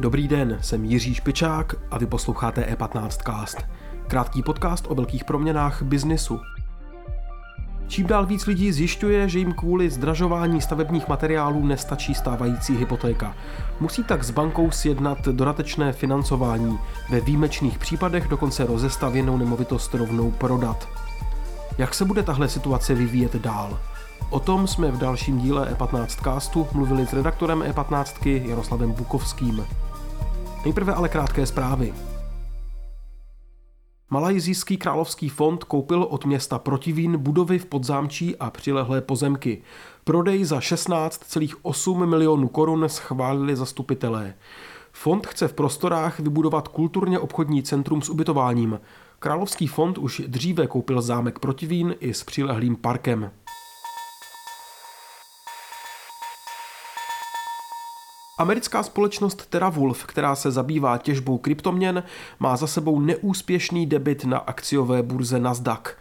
Dobrý den, jsem Jiří Špičák a vy posloucháte E15 Cast. Krátký podcast o velkých proměnách biznisu. Čím dál víc lidí zjišťuje, že jim kvůli zdražování stavebních materiálů nestačí stávající hypotéka. Musí tak s bankou sjednat dodatečné financování, ve výjimečných případech dokonce rozestavěnou nemovitost rovnou prodat. Jak se bude tahle situace vyvíjet dál? O tom jsme v dalším díle E15 castu mluvili s redaktorem E15 Jaroslavem Bukovským. Nejprve ale krátké zprávy. Malajzijský královský fond koupil od města Protivín budovy v Podzámčí a přilehlé pozemky. Prodej za 16,8 milionů korun schválili zastupitelé. Fond chce v prostorách vybudovat kulturně obchodní centrum s ubytováním. Královský fond už dříve koupil zámek Protivín i s přilehlým parkem. Americká společnost TerraWolf, která se zabývá těžbou kryptoměn, má za sebou neúspěšný debit na akciové burze Nasdaq.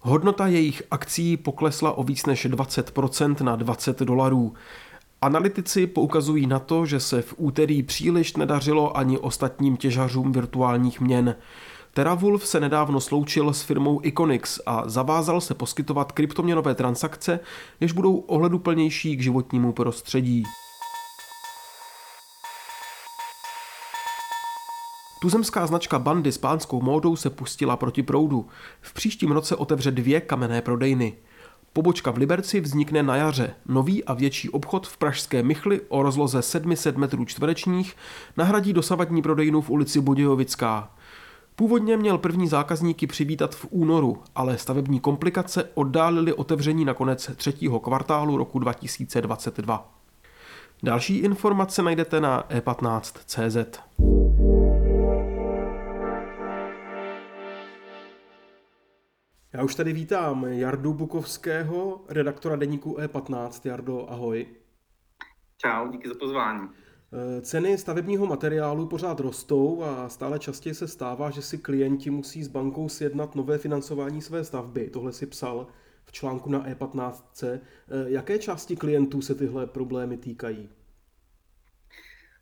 Hodnota jejich akcí poklesla o víc než 20% na 20 dolarů. Analytici poukazují na to, že se v úterý příliš nedařilo ani ostatním těžařům virtuálních měn. TerraWolf se nedávno sloučil s firmou Iconix a zavázal se poskytovat kryptoměnové transakce, jež budou ohleduplnější k životnímu prostředí. Tuzemská značka Bandy s pánskou módou se pustila proti proudu. V příštím roce otevře dvě kamenné prodejny. Pobočka v Liberci vznikne na jaře. Nový a větší obchod v pražské Michli o rozloze 700 metrů čtverečních nahradí dosavadní prodejnu v ulici Budějovická. Původně měl první zákazníky přivítat v únoru, ale stavební komplikace oddálily otevření na konec třetího kvartálu roku 2022. Další informace najdete na e15.cz. Já už tady vítám Jardu Bukovského, redaktora deníku E15. Jardo, ahoj. Čau, díky za pozvání. Eh, ceny stavebního materiálu pořád rostou a stále častěji se stává, že si klienti musí s bankou sjednat nové financování své stavby. Tohle si psal v článku na E15. Eh, jaké části klientů se tyhle problémy týkají?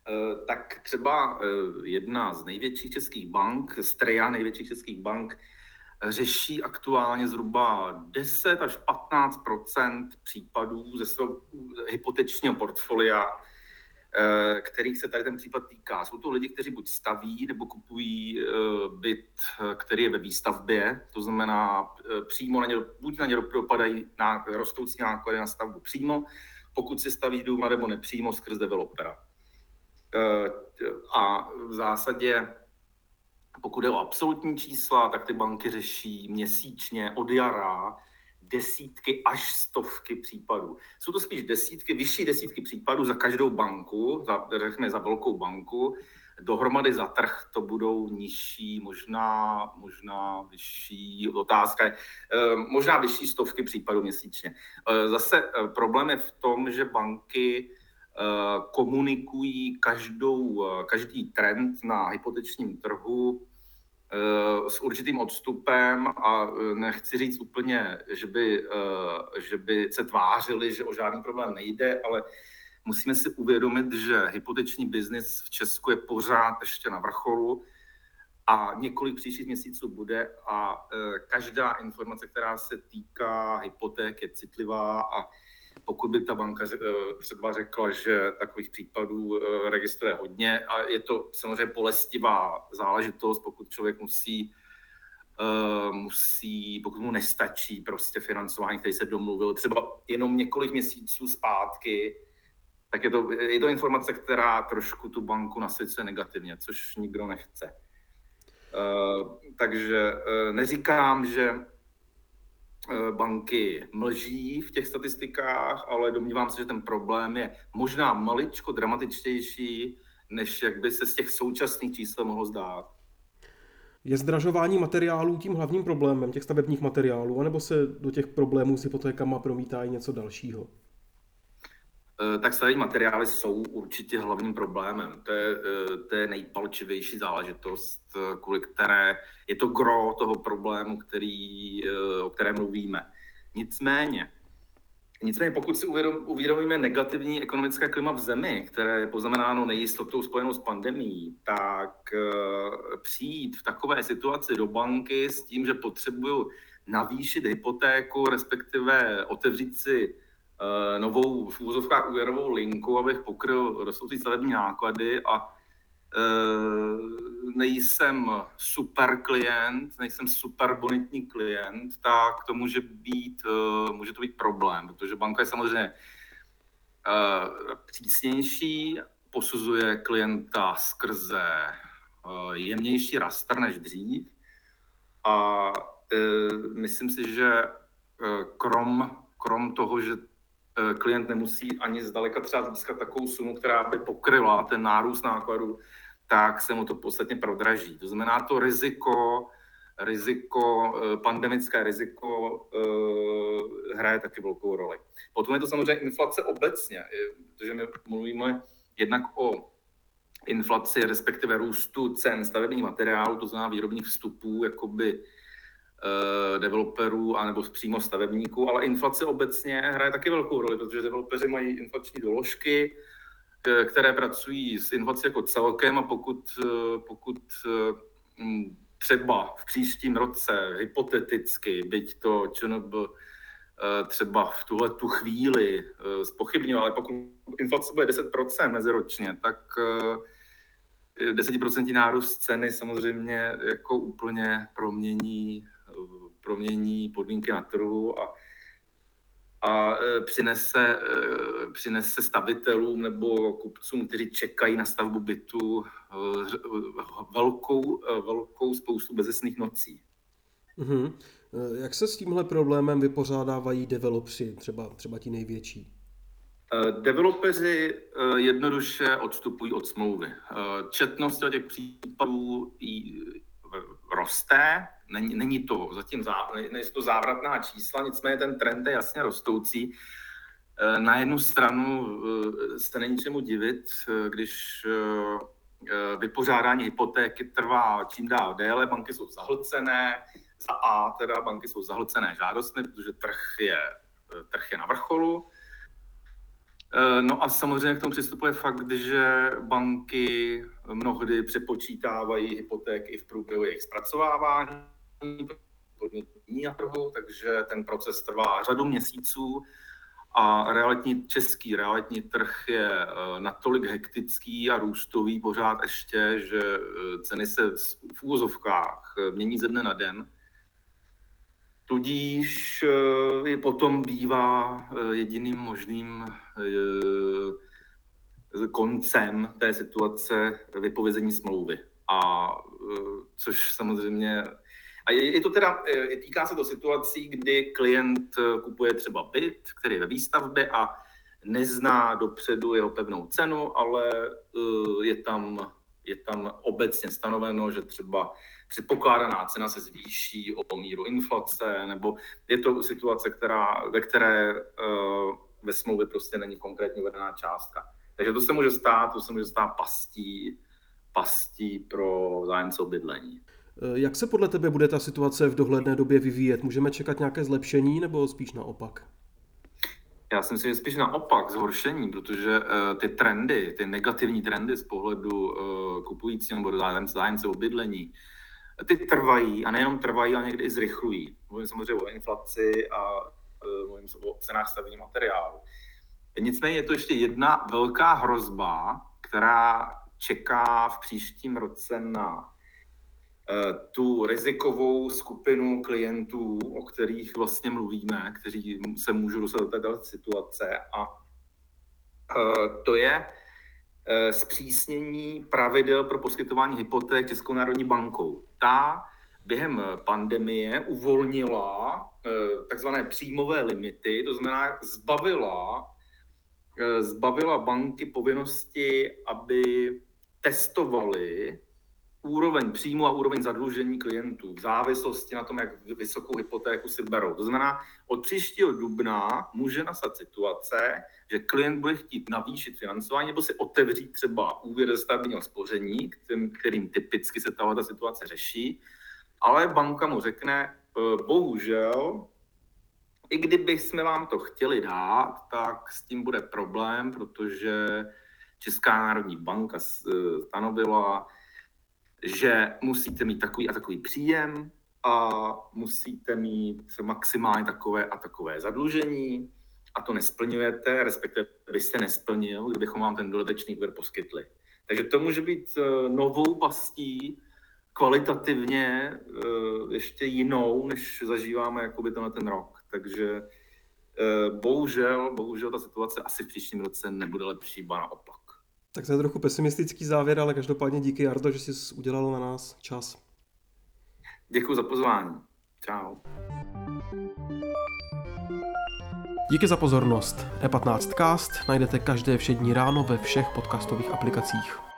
Eh, tak třeba jedna z největších českých bank, Streja největších českých bank, řeší aktuálně zhruba 10 až 15% případů ze svého hypotečního portfolia, kterých se tady ten případ týká. Jsou to lidi, kteří buď staví nebo kupují eh, byt, který je ve výstavbě, to znamená eh, přímo na ně, buď na ně dopadají na rostoucí náklady na stavbu přímo, pokud si staví dům, nebo nepřímo skrz developera. A v zásadě pokud je o absolutní čísla, tak ty banky řeší měsíčně od jara desítky až stovky případů. Jsou to spíš desítky, vyšší desítky případů za každou banku, za, řekněme za velkou banku. Dohromady za trh to budou nižší, možná, možná vyšší, otázka eh, možná vyšší stovky případů měsíčně. Eh, zase eh, problém je v tom, že banky komunikují každou, každý trend na hypotečním trhu s určitým odstupem a eh, nechci říct úplně, že by, eh, že by se tvářili, že o žádný problém nejde, ale musíme si uvědomit, že hypoteční biznis v Česku je pořád ještě na vrcholu a několik příštích měsíců bude a každá informace, která se týká hypoték, je citlivá a pokud by ta banka třeba řekla, že takových případů eh, registruje hodně a je to samozřejmě bolestivá záležitost, pokud člověk musí Uh, musí, pokud mu nestačí prostě financování, který se domluvil třeba jenom několik měsíců zpátky, tak je to, je to informace, která trošku tu banku nasycuje negativně, což nikdo nechce. Uh, takže uh, neříkám, že Eh, banky mlží v těch statistikách, ale domnívám se, že ten problém je možná maličko dramatičtější, než jak by se z těch současných čísel mohlo zdát. Je zdražování materiálů tím hlavním problémem těch stavebních materiálů, anebo se do těch problémů s hypotékama promítá i něco dalšího? Tak stavební materiály jsou určitě hlavním problémem. To je, to je nejpalčivější záležitost, kvůli které je to gro toho problému, který, o kterém mluvíme. Nicméně, Nicméně pokud si uvědomíme negativní ekonomické klima v zemi, které je poznamenáno nejistotou spojenou s pandemí, tak přijít v takové situaci do banky s tím, že potřebuju navýšit hypotéku, respektive otevřít si novou v úvozovkách úvěrovou linku, abych pokryl rostoucí stavební náklady a Eh, nejsem super klient, nejsem super bonitní klient, tak to může být, eh, může to být problém, protože banka je samozřejmě eh, přísnější, posuzuje klienta skrze jemnější raster než dřív a myslím si, že krom, krom toho, že klient nemusí ani zdaleka třeba získat takovou sumu, která by pokryla ten nárůst nákladů, tak se mu to podstatně prodraží. To znamená, to riziko, riziko, eh, pandemické riziko eh, hraje taky velkou roli. Potom je to samozřejmě inflace obecně, protože my mluvíme jednak o inflaci, respektive růstu cen stavebních materiálů, to znamená výrobních vstupů, jakoby uh, developerů anebo přímo stavebníků, ale inflace obecně hraje taky velkou roli, protože developeři mají inflační doložky, které pracují s inflací jako celkem a pokud, eh, pokud eh, třeba v příštím roce hypoteticky, byť to ČNB eh, třeba v tuhle tu chvíli spochybnil, ale pokud inflace bude 10% meziročně, tak 10% nárůst ceny samozřejmě jako úplně promění, promění podmínky na trhu a a e, přinese, e, přinese stavitelům nebo kupcům, kteří čekají na stavbu bytu, e, velkou, velkou spoustu bezesných nocí. Mm-hmm. Jak se s tímhle problémem vypořádávají developři, třeba, třeba ti největší? Developeři jednoduše odstupují od smlouvy. Četnost těch případů roste, není, není to zatím zá, nejsou to závratná čísla, nicméně ten trend je jasně rostoucí. E, na jednu stranu e, se není čemu divit, e, když vypořádání hypotéky trvá čím dál déle, banky jsou zahlcené, za A teda banky jsou zahlcené žádostmi, protože trh je, trh je na vrcholu, no a samozřejmě k tomu přistupuje fakt, že banky mnohdy přepočítávají hypotéky v průběhu jejich zpracovávání, podnikní na trhu, takže ten proces trvá řadu měsíců a realitní český realitní trh je eh, natolik hektický a růstový pořád ještě, že eh, ceny se v úvozovkách mění ze dne na den Tudíž eh, potom bývá eh, jediným možným eh, koncem té situace vypovězení smlouvy. A což samozřejmě a je, je to teda, týká se to situací, kdy klient kupuje třeba byt, který je ve výstavbě a nezná dopředu jeho pevnou cenu, ale je tam, je tam obecně stanoveno, že třeba předpokládaná cena se zvýší o míru inflace, nebo je to situace, která, ve které ve smlouvě prostě není konkrétně uvedená částka. Takže to se může stát, to se může stát pastí, pastí pro zájemce o bydlení. Eh, jak se podle tebe bude ta situace v dohledné době vyvíjet? Můžeme čekat nějaké zlepšení nebo spíš naopak? Já si myslím, že spíš naopak zhoršení, protože uh, ty trendy, ty negativní trendy z pohledu uh, kupujícího nebo zájemce, o bydlení, ty trvají a nejenom trvají, ale někdy i zrychlují. Mluvím samozřejmě o inflaci a e, mluvím o cenách stavení materiálu. Nicméně je to ještě jedna velká hrozba, která čeká v příštím roce na tu rizikovou skupinu klientů, o kterých vlastně mluvíme, kteří se můžou dostat do této situace. A e, to je Eh, zpřísnění pravidel pro poskytování hypoték Českou národní bankou. Ta během pandemie uvolnila eh, takzvané příjmové limity, to znamená zbavila, eh, zbavila banky povinnosti, aby testovali úroveň příjmu a úroveň zadlužení klientů v závislosti na tom, jak vysokou hypotéku si berou. To znamená, od příštího dubna může nastat situace, že klient bude chtít navýšit financování nebo si otevřít třeba úvěr ze stavebního spoření, kterým, kterým typicky se tahle situace řeší, ale banka mu řekne, eh, bohužel, i kdyby jsme vám to chtěli dát, tak s tím bude problém, protože Česká národní banka eh, stanovila, že musíte mít takový a takový příjem a musíte mít maximálně takové a takové zadlužení a to nesplňujete, respektive byste nesplnil, kdybychom vám ten dodatečný úvěr poskytli. Takže to může být eh, novou pastí, kvalitativně eh, ještě jinou, než zažíváme jakoby tenhle ten rok. Takže eh, bohužel, bohužel ta situace asi v příštím roce nebude lepší, ba naopak. Tak to je trochu pesimistický závěr, ale každopádně díky Jardo, že jsi udělal na nás čas. Děkuji za pozvání. Čau. Díky za pozornost. E15cast najdete každé všední ráno ve všech podcastových aplikacích.